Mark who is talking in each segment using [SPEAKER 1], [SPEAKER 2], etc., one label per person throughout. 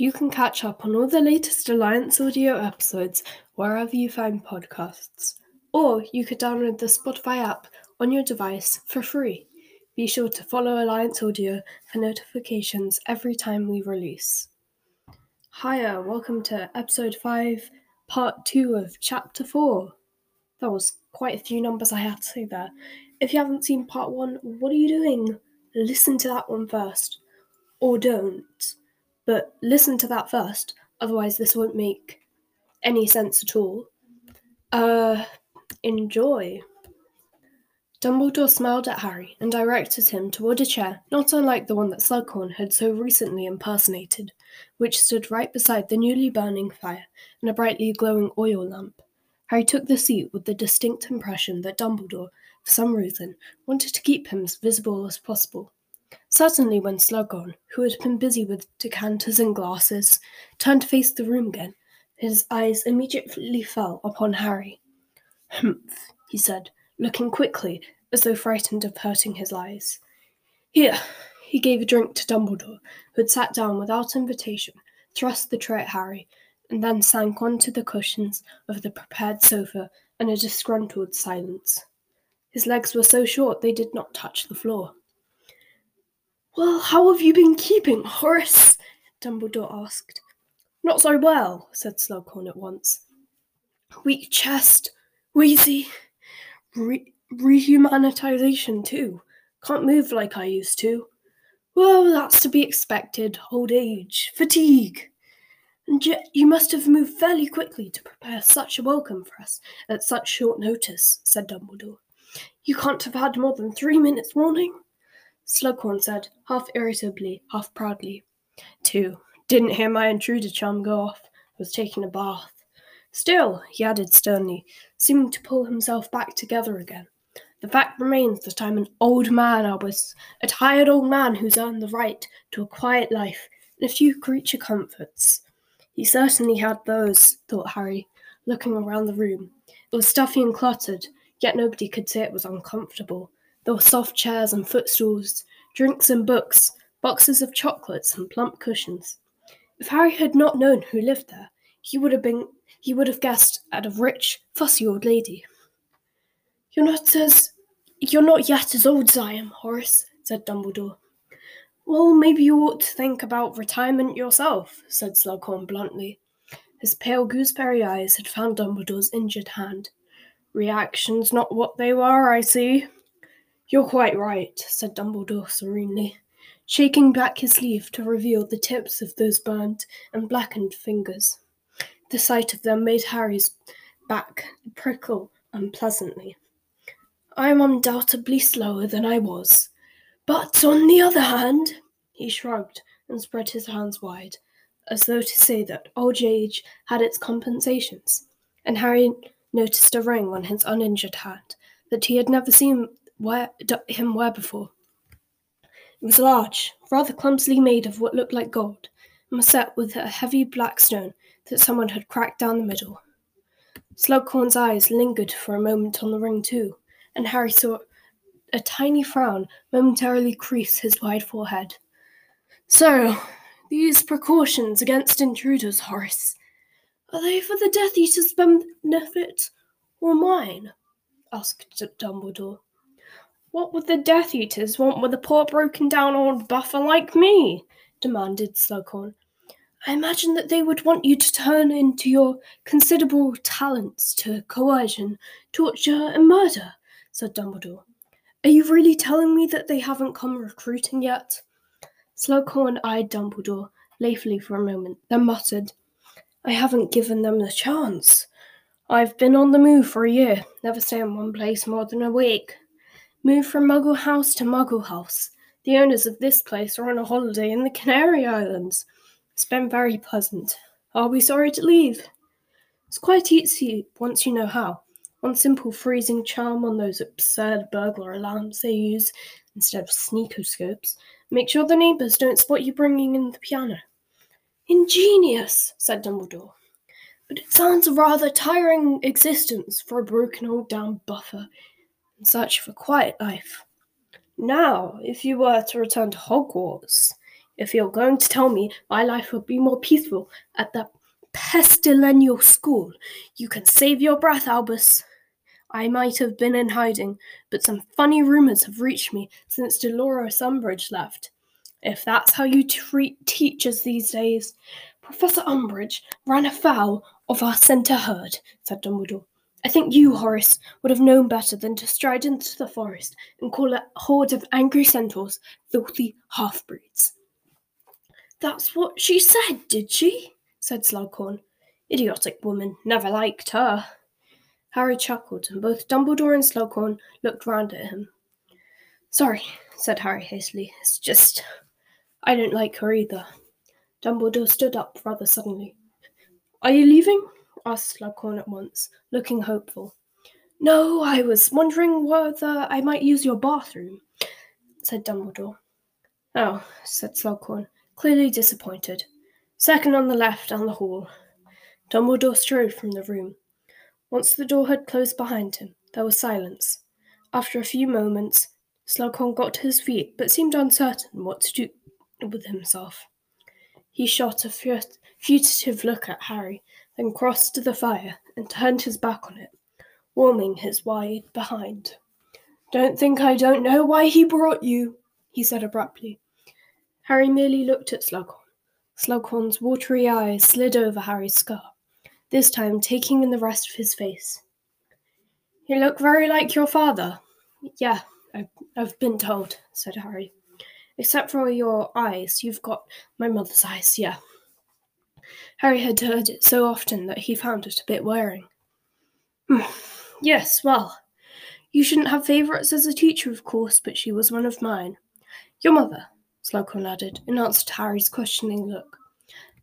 [SPEAKER 1] You can catch up on all the latest Alliance audio episodes wherever you find podcasts, or you could download the Spotify app on your device for free. Be sure to follow Alliance Audio for notifications every time we release. Hiya, welcome to episode 5, part 2 of chapter 4. That was quite a few numbers I had to say there. If you haven't seen part 1, what are you doing? Listen to that one first. Or don't. But listen to that first, otherwise, this won't make any sense at all. Uh, enjoy. Dumbledore smiled at Harry and directed him toward a chair not unlike the one that Slughorn had so recently impersonated, which stood right beside the newly burning fire and a brightly glowing oil lamp. Harry took the seat with the distinct impression that Dumbledore, for some reason, wanted to keep him as visible as possible. Certainly, when Slughorn, who had been busy with decanters and glasses, turned to face the room again, his eyes immediately fell upon Harry. Humph, he said, looking quickly, as though frightened of hurting his eyes. Here, he gave a drink to Dumbledore, who had sat down without invitation, thrust the tray at Harry, and then sank onto the cushions of the prepared sofa in a disgruntled silence. His legs were so short they did not touch the floor. Well, how have you been keeping, Horace? Dumbledore asked. Not so well, said Slughorn at once. Weak chest, wheezy, re- rehumanitization too. Can't move like I used to. Well, that's to be expected. Old age, fatigue. And yet you must have moved fairly quickly to prepare such a welcome for us at such short notice, said Dumbledore. You can't have had more than three minutes' warning. Slughorn said, half irritably, half proudly. Two. Didn't hear my intruder charm go off. Was taking a bath. Still, he added sternly, seeming to pull himself back together again. The fact remains that I'm an old man, Albus, a tired old man who's earned the right to a quiet life and a few creature comforts. He certainly had those, thought Harry, looking around the room. It was stuffy and cluttered, yet nobody could say it was uncomfortable. There were soft chairs and footstools, drinks and books, boxes of chocolates and plump cushions. If Harry had not known who lived there, he would have been he would have guessed at a rich, fussy old lady. You're not as you're not yet as old as I am, Horace, said Dumbledore. Well, maybe you ought to think about retirement yourself, said Slughorn bluntly. His pale gooseberry eyes had found Dumbledore's injured hand. Reactions not what they were, I see. You're quite right, said Dumbledore serenely, shaking back his sleeve to reveal the tips of those burnt and blackened fingers. The sight of them made Harry's back prickle unpleasantly. I am undoubtedly slower than I was, but on the other hand, he shrugged and spread his hands wide, as though to say that old age had its compensations, and Harry noticed a ring on his uninjured hand that he had never seen wear, him wear before. It was large, rather clumsily made of what looked like gold, and was set with a heavy black stone that someone had cracked down the middle. Slughorn's eyes lingered for a moment on the ring too, and Harry saw a tiny frown momentarily crease his wide forehead. So, these precautions against intruders, Horace, are they for the Death Eater's benefit or mine? asked Dumbledore. What would the Death Eaters want with a poor broken down old buffer like me? demanded Slughorn. I imagine that they would want you to turn into your considerable talents to coercion, torture, and murder, said Dumbledore. Are you really telling me that they haven't come recruiting yet? Slughorn eyed Dumbledore playfully for a moment, then muttered, I haven't given them the chance. I've been on the move for a year, never stay in one place more than a week. Moved from Muggle House to Muggle House. The owners of this place are on a holiday in the Canary Islands. It's been very pleasant. I'll be sorry to leave. It's quite easy once you know how. One simple freezing charm on those absurd burglar alarms they use instead of sneakoscopes. Make sure the neighbours don't spot you bringing in the piano. Ingenious, said Dumbledore. But it sounds a rather tiring existence for a broken old down buffer in search of a quiet life. Now, if you were to return to Hogwarts, If you're going to tell me my life would be more peaceful at that pestilential school, you can save your breath, Albus. I might have been in hiding, but some funny rumours have reached me since Dolores Umbridge left. If that's how you treat teachers these days, Professor Umbridge ran afoul of our centaur herd, said Dumbledore. I think you, Horace, would have known better than to stride into the forest and call a horde of angry centaurs filthy half breeds. That's what she said, did she? said Slughorn. Idiotic woman, never liked her. Harry chuckled, and both Dumbledore and Slughorn looked round at him. Sorry, said Harry hastily. It's just I don't like her either. Dumbledore stood up rather suddenly. Are you leaving? Asked Slughorn at once, looking hopeful. No, I was wondering whether I might use your bathroom, said Dumbledore. Oh, said Slughorn, clearly disappointed. Second on the left down the hall. Dumbledore strode from the room. Once the door had closed behind him, there was silence. After a few moments, Slughorn got to his feet, but seemed uncertain what to do with himself. He shot a furtive look at Harry, then crossed to the fire and turned his back on it, warming his wide behind. Don't think I don't know why he brought you, he said abruptly. Harry merely looked at Slughorn. Slughorn's watery eyes slid over Harry's scar, this time taking in the rest of his face. You look very like your father. Yeah, I've, I've been told, said Harry. Except for your eyes, you've got my mother's eyes, yeah. Harry had heard it so often that he found it a bit wearing. Hmm. yes, well, you shouldn't have favourites as a teacher, of course, but she was one of mine. Your mother, Slughorn added, in answer to Harry's questioning look.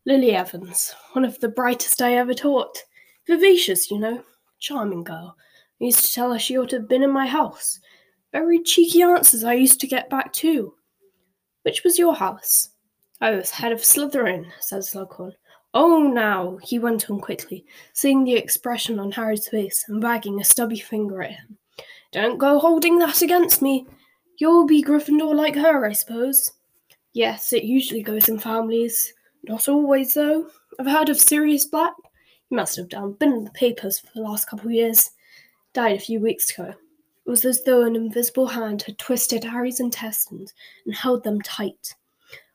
[SPEAKER 1] Lily Evans, one of the brightest I ever taught. Vivacious, you know. Charming girl. I used to tell her she ought to have been in my house. Very cheeky answers I used to get back, too. Which was your house? I was head of Slytherin, said Slughorn. Oh, now, he went on quickly, seeing the expression on Harry's face and wagging a stubby finger at him. Don't go holding that against me. You'll be Gryffindor like her, I suppose. Yes, it usually goes in families. Not always, though. I've heard of Sirius Black. He must have done. Been in the papers for the last couple of years. Died a few weeks ago. It was as though an invisible hand had twisted Harry's intestines and held them tight.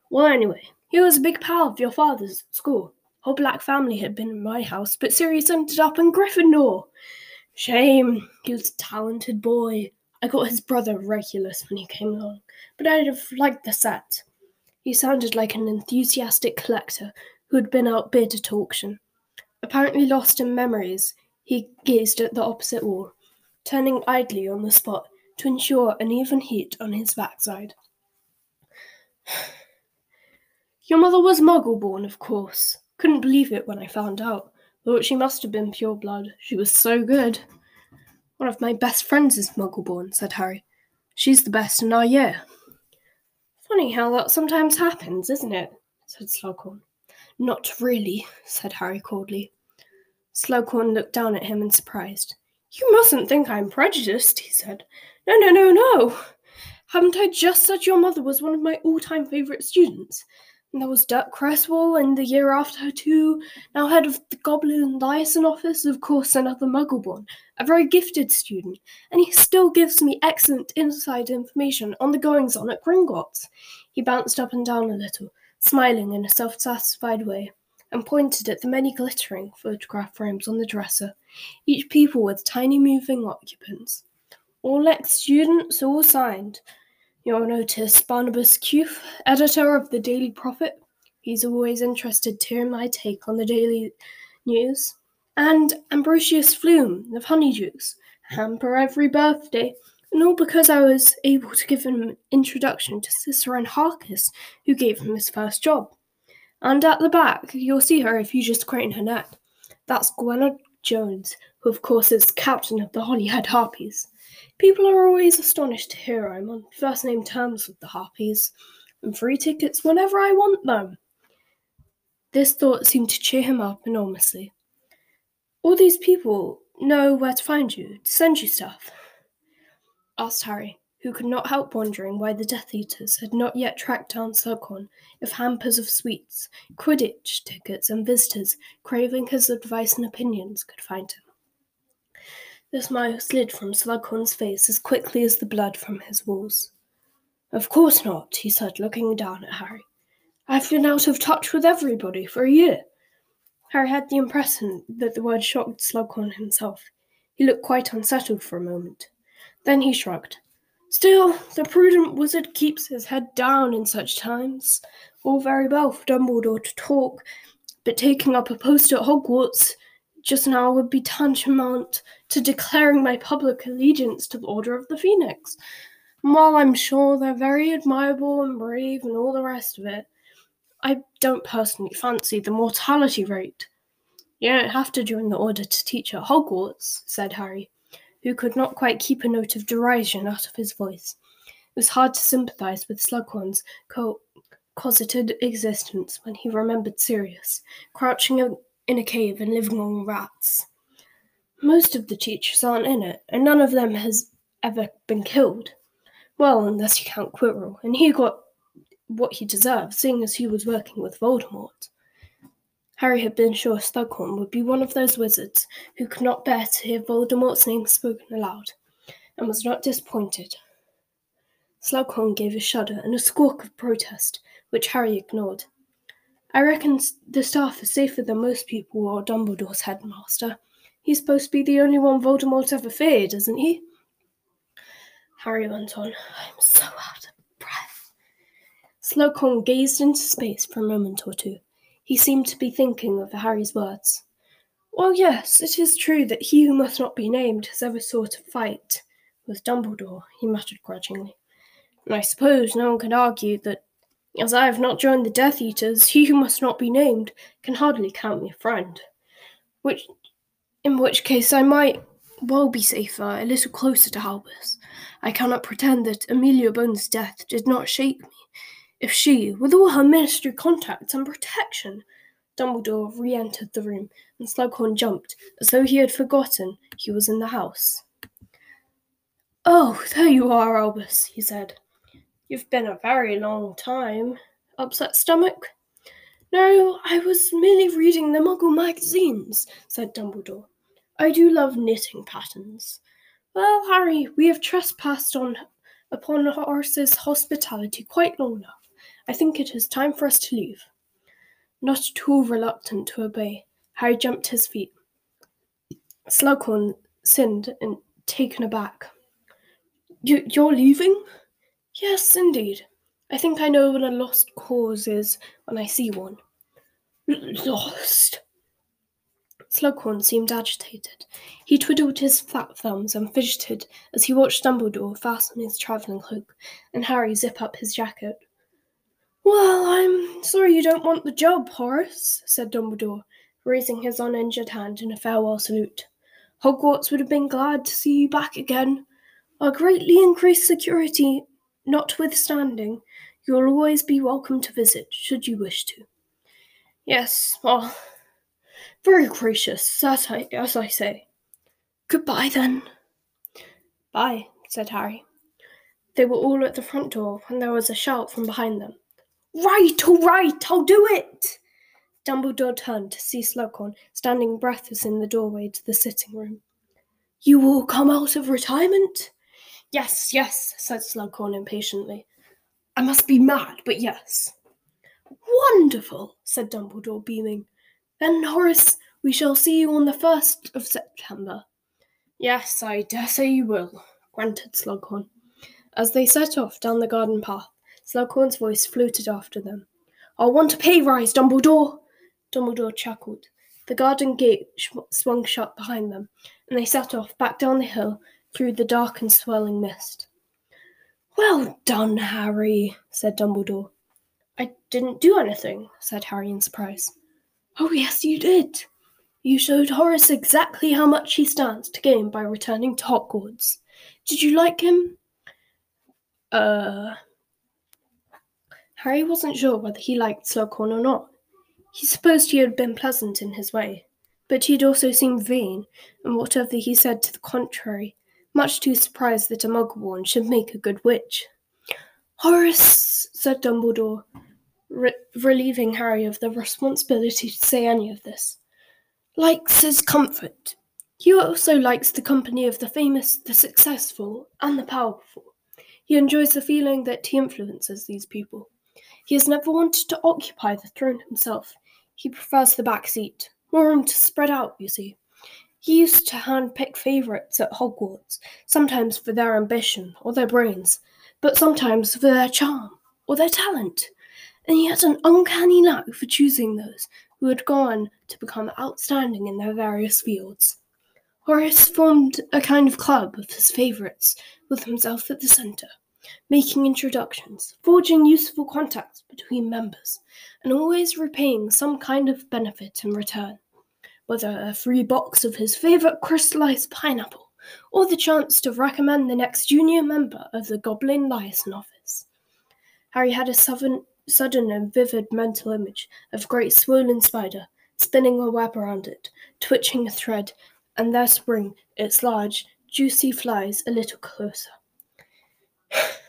[SPEAKER 1] Well, anyway, he was a big pal of your father's at school. Whole black family had been in my house, but Sirius ended up in Gryffindor. Shame. He was a talented boy. I got his brother Regulus when he came along, but I'd have liked the set. He sounded like an enthusiastic collector who had been outbid at auction. Apparently lost in memories, he gazed at the opposite wall, turning idly on the spot to ensure an even heat on his backside. Your mother was muggle born, of course. Couldn't believe it when I found out. Thought she must have been pure blood. She was so good. One of my best friends is muggle born, said Harry. She's the best in our year. Funny how that sometimes happens, isn't it? said Slughorn. Not really, said Harry coldly. Slughorn looked down at him in surprise. You mustn't think I'm prejudiced, he said. No, no, no, no. Haven't I just said your mother was one of my all time favourite students? And there was Dirk Cresswell, and the year after too. Now head of the Goblin Liaison Office, of course, another Muggleborn, a very gifted student, and he still gives me excellent inside information on the goings on at Gringotts. He bounced up and down a little, smiling in a self satisfied way, and pointed at the many glittering photograph frames on the dresser, each people with tiny moving occupants. All ex students, all signed. You'll notice Barnabas Cuffe, editor of the Daily Prophet. He's always interested to hear my take on the daily news. And Ambrosius Flume of Honeydukes, hamper every birthday, and all because I was able to give him an introduction to Cicerine Harkiss, who gave him his first job. And at the back, you'll see her if you just crane her neck. That's Gwenna Jones, who of course is captain of the Holyhead Harpies. People are always astonished to hear I'm on first name terms with the Harpies, and free tickets whenever I want them. This thought seemed to cheer him up enormously. All these people know where to find you, to send you stuff? asked Harry, who could not help wondering why the Death Eaters had not yet tracked down Slughorn if hampers of sweets, Quidditch tickets, and visitors craving his advice and opinions could find him. The smile slid from Slughorn's face as quickly as the blood from his walls. Of course not, he said, looking down at Harry. I've been out of touch with everybody for a year. Harry had the impression that the word shocked Slughorn himself. He looked quite unsettled for a moment. Then he shrugged. Still, the prudent wizard keeps his head down in such times. All very well for Dumbledore to talk, but taking up a post at Hogwarts just now would be tantamount to declaring my public allegiance to the Order of the Phoenix. And while I'm sure they're very admirable and brave and all the rest of it, I don't personally fancy the mortality rate. You don't have to join the Order to teach at Hogwarts, said Harry who could not quite keep a note of derision out of his voice. It was hard to sympathize with Slughorn's co- cosseted existence when he remembered Sirius, crouching in a cave and living on rats. Most of the teachers aren't in it, and none of them has ever been killed. Well, unless you count Quirrell, and he got what he deserved, seeing as he was working with Voldemort. Harry had been sure Slughorn would be one of those wizards who could not bear to hear Voldemort's name spoken aloud, and was not disappointed. Slughorn gave a shudder and a squawk of protest, which Harry ignored. I reckon the staff is safer than most people or Dumbledore's headmaster. He's supposed to be the only one Voldemort ever feared, isn't he? Harry went on. I'm so out of breath. Slughorn gazed into space for a moment or two, he seemed to be thinking of Harry's words. Well, yes, it is true that he who must not be named has ever sought a fight with Dumbledore, he muttered grudgingly. And I suppose no one can argue that, as I have not joined the Death Eaters, he who must not be named can hardly count me a friend. Which, in which case, I might well be safer, a little closer to Albus. I cannot pretend that Amelia Bones' death did not shake me, if she, with all her ministry contacts and protection, Dumbledore re entered the room, and Slughorn jumped, as though he had forgotten he was in the house. Oh, there you are, Albus, he said. You've been a very long time. Upset stomach? No, I was merely reading the Muggle magazines, said Dumbledore. I do love knitting patterns. Well, Harry, we have trespassed on upon Horace's hospitality quite long enough. I think it is time for us to leave. Not at all reluctant to obey, Harry jumped to his feet. Slughorn sinned and taken aback. You, you're leaving? Yes, indeed. I think I know what a lost cause is when I see one. Lost? Slughorn seemed agitated. He twiddled his fat thumbs and fidgeted as he watched Dumbledore fasten his travelling cloak and Harry zip up his jacket. Well, I'm sorry you don't want the job, Horace, said Dumbledore, raising his uninjured hand in a farewell salute. Hogwarts would have been glad to see you back again. Our greatly increased security notwithstanding, you'll always be welcome to visit, should you wish to. Yes, well, very gracious, as I, as I say. Goodbye, then. Bye, said Harry. They were all at the front door when there was a shout from behind them. Right, all right, I'll do it. Dumbledore turned to see Slughorn standing breathless in the doorway to the sitting room. You will come out of retirement? Yes, yes, said Slughorn impatiently. I must be mad, but yes. Wonderful, said Dumbledore, beaming. Then, Horace, we shall see you on the first of September. Yes, I dare say you will, grunted Slughorn, as they set off down the garden path Slughorn's voice floated after them. I want a pay rise, Dumbledore! Dumbledore chuckled. The garden gate sh- swung shut behind them, and they set off back down the hill through the dark and swirling mist. Well done, Harry, said Dumbledore. I didn't do anything, said Harry in surprise. Oh, yes, you did. You showed Horace exactly how much he stands to gain by returning to Hogwarts. Did you like him? Uh, Harry wasn't sure whether he liked Slughorn or not. He supposed he had been pleasant in his way, but he had also seemed vain, and whatever he said to the contrary much too surprised that a Muggle should make a good witch. Horace, said Dumbledore, re- relieving Harry of the responsibility to say any of this, likes his comfort. He also likes the company of the famous, the successful, and the powerful. He enjoys the feeling that he influences these people. He has never wanted to occupy the throne himself. He prefers the back seat. More room to spread out, you see. He used to handpick favourites at Hogwarts, sometimes for their ambition or their brains, but sometimes for their charm or their talent. And he had an uncanny knack for choosing those who had gone to become outstanding in their various fields. Horace formed a kind of club of his favourites, with himself at the centre, making introductions, forging useful contacts between members, and always repaying some kind of benefit in return, whether a free box of his favourite crystallized pineapple, or the chance to recommend the next junior member of the Goblin Liaison Office. Harry had a sudden, sudden and vivid mental image of a great swollen spider spinning a web around it, twitching a thread, and thus bring its large, juicy flies a little closer.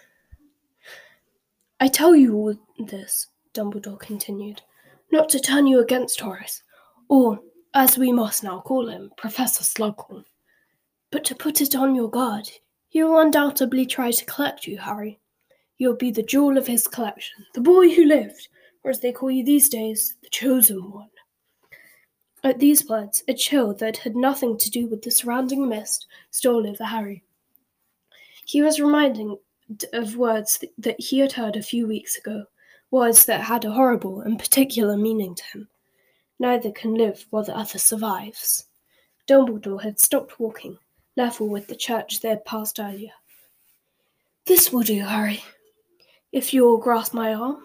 [SPEAKER 1] I tell you all this, Dumbledore continued, not to turn you against Horace, or, as we must now call him, Professor Slughorn, but to put it on your guard. He will undoubtedly try to collect you, Harry. You'll be the jewel of his collection, the boy who lived, or as they call you these days, the chosen one. At these words, a chill that had nothing to do with the surrounding mist stole over Harry. He was reminded of words that he had heard a few weeks ago, words that had a horrible and particular meaning to him. Neither can live while the other survives. Dumbledore had stopped walking, level with the church they had passed earlier. This will do, Harry. If you will grasp my arm.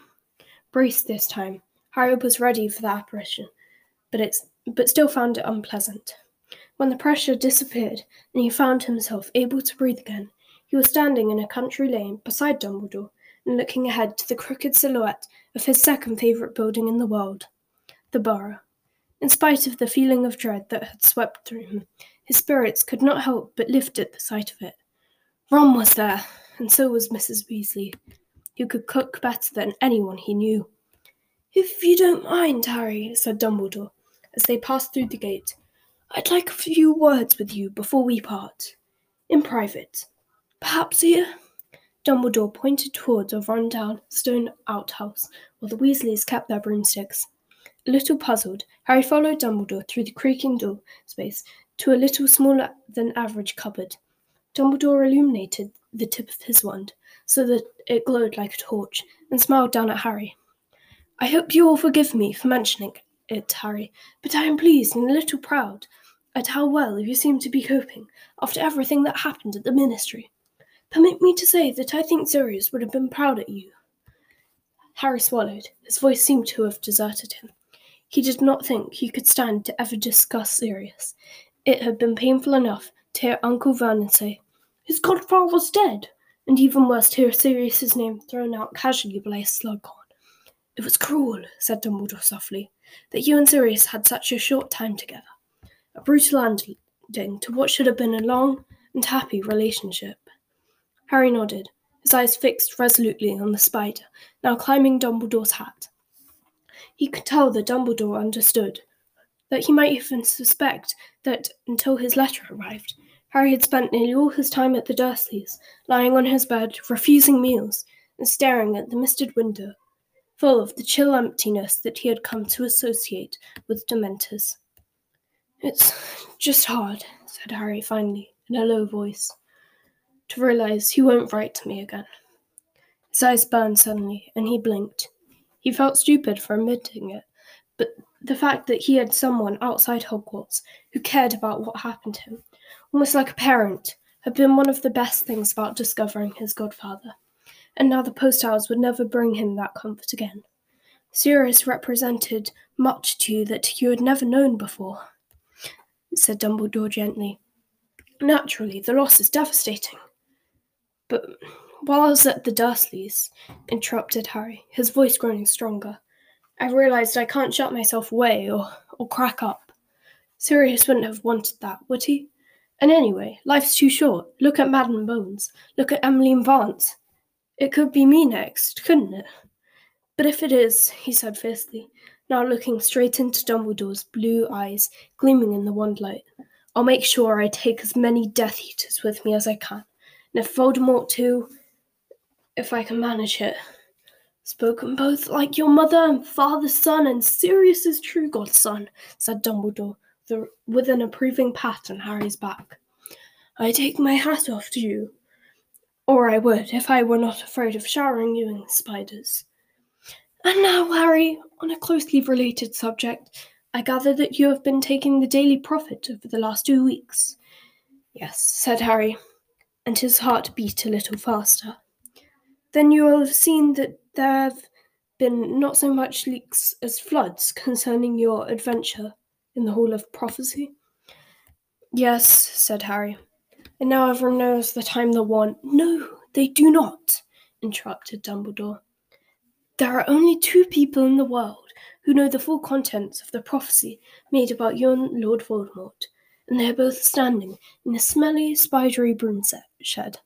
[SPEAKER 1] Braced this time, Harry was ready for the apparition, but it's but still found it unpleasant. When the pressure disappeared and he found himself able to breathe again, he was standing in a country lane beside Dumbledore and looking ahead to the crooked silhouette of his second favourite building in the world, the Burrow. In spite of the feeling of dread that had swept through him, his spirits could not help but lift at the sight of it. Ron was there, and so was Mrs. Weasley, who could cook better than anyone he knew. If you don't mind, Harry, said Dumbledore, as they passed through the gate. I'd like a few words with you before we part. In private. Perhaps here? Dumbledore pointed towards a run-down stone outhouse where the Weasleys kept their broomsticks. A little puzzled, Harry followed Dumbledore through the creaking door space to a little smaller than average cupboard. Dumbledore illuminated the tip of his wand so that it glowed like a torch and smiled down at Harry. I hope you will forgive me for mentioning it, Harry, but I am pleased and a little proud at how well you seem to be coping after everything that happened at the ministry. Permit me to say that I think Sirius would have been proud at you. Harry swallowed. His voice seemed to have deserted him. He did not think he could stand to ever discuss Sirius. It had been painful enough to hear Uncle Vernon say, His godfather's dead, and even worse to hear Sirius's name thrown out casually by a Slughorn. It was cruel, said Dumbledore softly that you and Sirius had such a short time together. A brutal ending to what should have been a long and happy relationship. Harry nodded, his eyes fixed resolutely on the spider, now climbing Dumbledore's hat. He could tell that Dumbledore understood, that he might even suspect that until his letter arrived, Harry had spent nearly all his time at the Dursleys, lying on his bed, refusing meals, and staring at the misted window full of the chill emptiness that he had come to associate with Dementors. It's just hard, said Harry finally, in a low voice, to realize he won't write to me again. His eyes burned suddenly, and he blinked. He felt stupid for admitting it, but the fact that he had someone outside Hogwarts who cared about what happened to him, almost like a parent, had been one of the best things about discovering his godfather and now the post hours would never bring him that comfort again. Sirius represented much to you that you had never known before, said Dumbledore gently. Naturally, the loss is devastating. But while I was at the Dursleys, interrupted Harry, his voice growing stronger, I realized I can't shut myself away or, or crack up. Sirius wouldn't have wanted that, would he? And anyway, life's too short. Look at Madam Bones. Look at Emmeline Vance. It could be me next, couldn't it? But if it is, he said fiercely, now looking straight into Dumbledore's blue eyes gleaming in the wand light, I'll make sure I take as many Death Eaters with me as I can. And Voldemort too, if I can manage it. Spoken both like your mother and father's son and Sirius's true godson, said Dumbledore, the, with an approving pat on Harry's back. I take my hat off to you, or I would if I were not afraid of showering you in spiders. And now, Harry, on a closely related subject, I gather that you have been taking the Daily Prophet over the last two weeks. Yes, said Harry, and his heart beat a little faster. Then you will have seen that there have been not so much leaks as floods concerning your adventure in the Hall of Prophecy. Yes, said Harry. And now everyone knows that I'm the one. No, they do not, interrupted Dumbledore. There are only two people in the world who know the full contents of the prophecy made about young Lord Voldemort, and they are both standing in the smelly, spidery broom shed.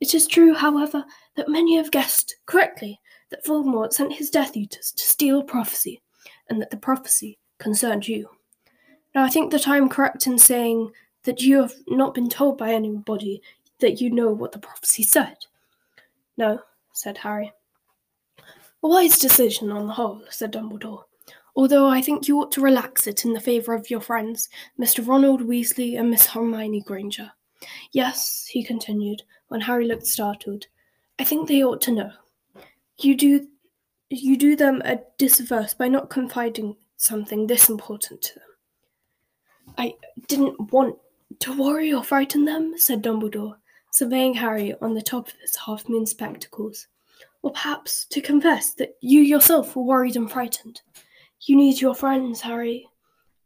[SPEAKER 1] It is true, however, that many have guessed correctly that Voldemort sent his Death Eaters to steal prophecy, and that the prophecy concerned you. Now, I think that I am correct in saying that you have not been told by anybody that you know what the prophecy said. No, said Harry. A wise decision on the whole, said Dumbledore, although I think you ought to relax it in the favour of your friends, Mr. Ronald Weasley and Miss Hermione Granger. Yes, he continued, when Harry looked startled, I think they ought to know. You do you do them a disservice by not confiding something this important to them. I didn't want to worry or frighten them, said Dumbledore, surveying Harry on the top of his half moon spectacles. Or perhaps to confess that you yourself were worried and frightened. You need your friends, Harry.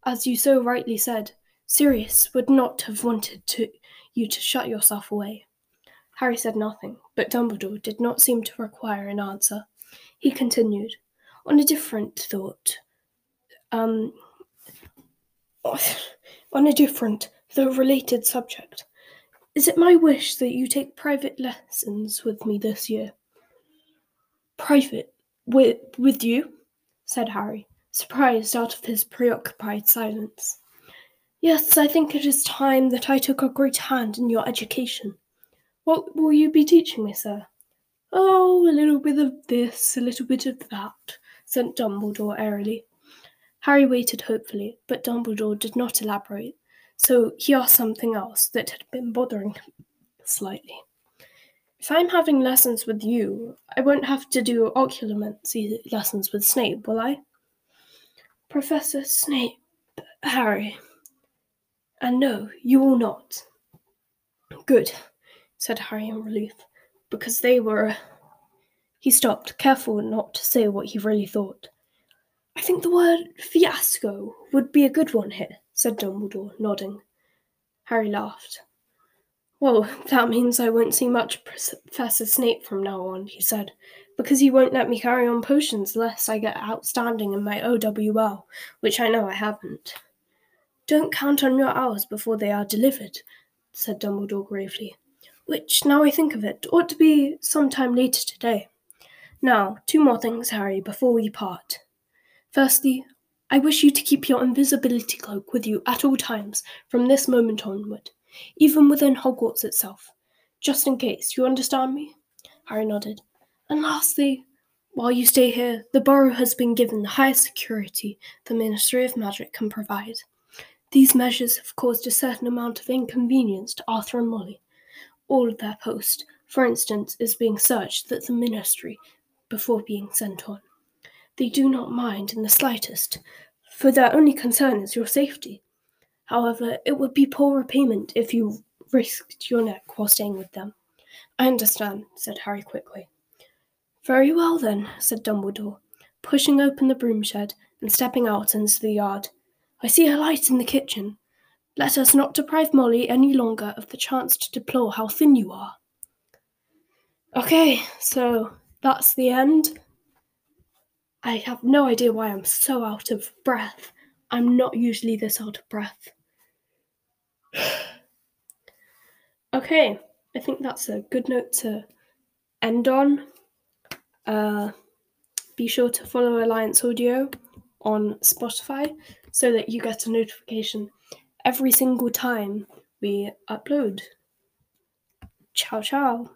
[SPEAKER 1] As you so rightly said, Sirius would not have wanted to, you to shut yourself away. Harry said nothing, but Dumbledore did not seem to require an answer. He continued, on a different thought. Um, on a different, though related subject. Is it my wish that you take private lessons with me this year? Private? With, with you? said Harry, surprised out of his preoccupied silence. Yes, I think it is time that I took a great hand in your education. What will you be teaching me, sir? Oh, a little bit of this, a little bit of that, said Dumbledore airily. Harry waited hopefully, but Dumbledore did not elaborate, so he asked something else that had been bothering him slightly. If I'm having lessons with you, I won't have to do occlumency lessons with Snape, will I? Professor Snape, Harry. And no, you will not. Good said Harry in relief, because they were. He stopped, careful not to say what he really thought. I think the word fiasco would be a good one here, said Dumbledore, nodding. Harry laughed. Well, that means I won't see much Professor Snape from now on, he said, because he won't let me carry on potions unless I get outstanding in my OWL, which I know I haven't. Don't count on your hours before they are delivered, said Dumbledore gravely which, now I think of it, ought to be some time later today. Now, two more things, Harry, before we part. Firstly, I wish you to keep your invisibility cloak with you at all times from this moment onward, even within Hogwarts itself, just in case. You understand me? Harry nodded. And lastly, while you stay here, the Burrow has been given the highest security the Ministry of Magic can provide. These measures have caused a certain amount of inconvenience to Arthur and Molly, all of their post, for instance, is being searched at the ministry before being sent on. They do not mind in the slightest, for their only concern is your safety. However, it would be poor repayment if you risked your neck while staying with them. I understand, said Harry quickly. Very well, then, said Dumbledore, pushing open the broom shed and stepping out into the yard. I see a light in the kitchen. Let us not deprive Molly any longer of the chance to deplore how thin you are. Okay, so that's the end. I have no idea why I'm so out of breath. I'm not usually this out of breath. Okay, I think that's a good note to end on. Uh, be sure to follow Alliance Audio on Spotify so that you get a notification every single time we upload. Ciao, ciao.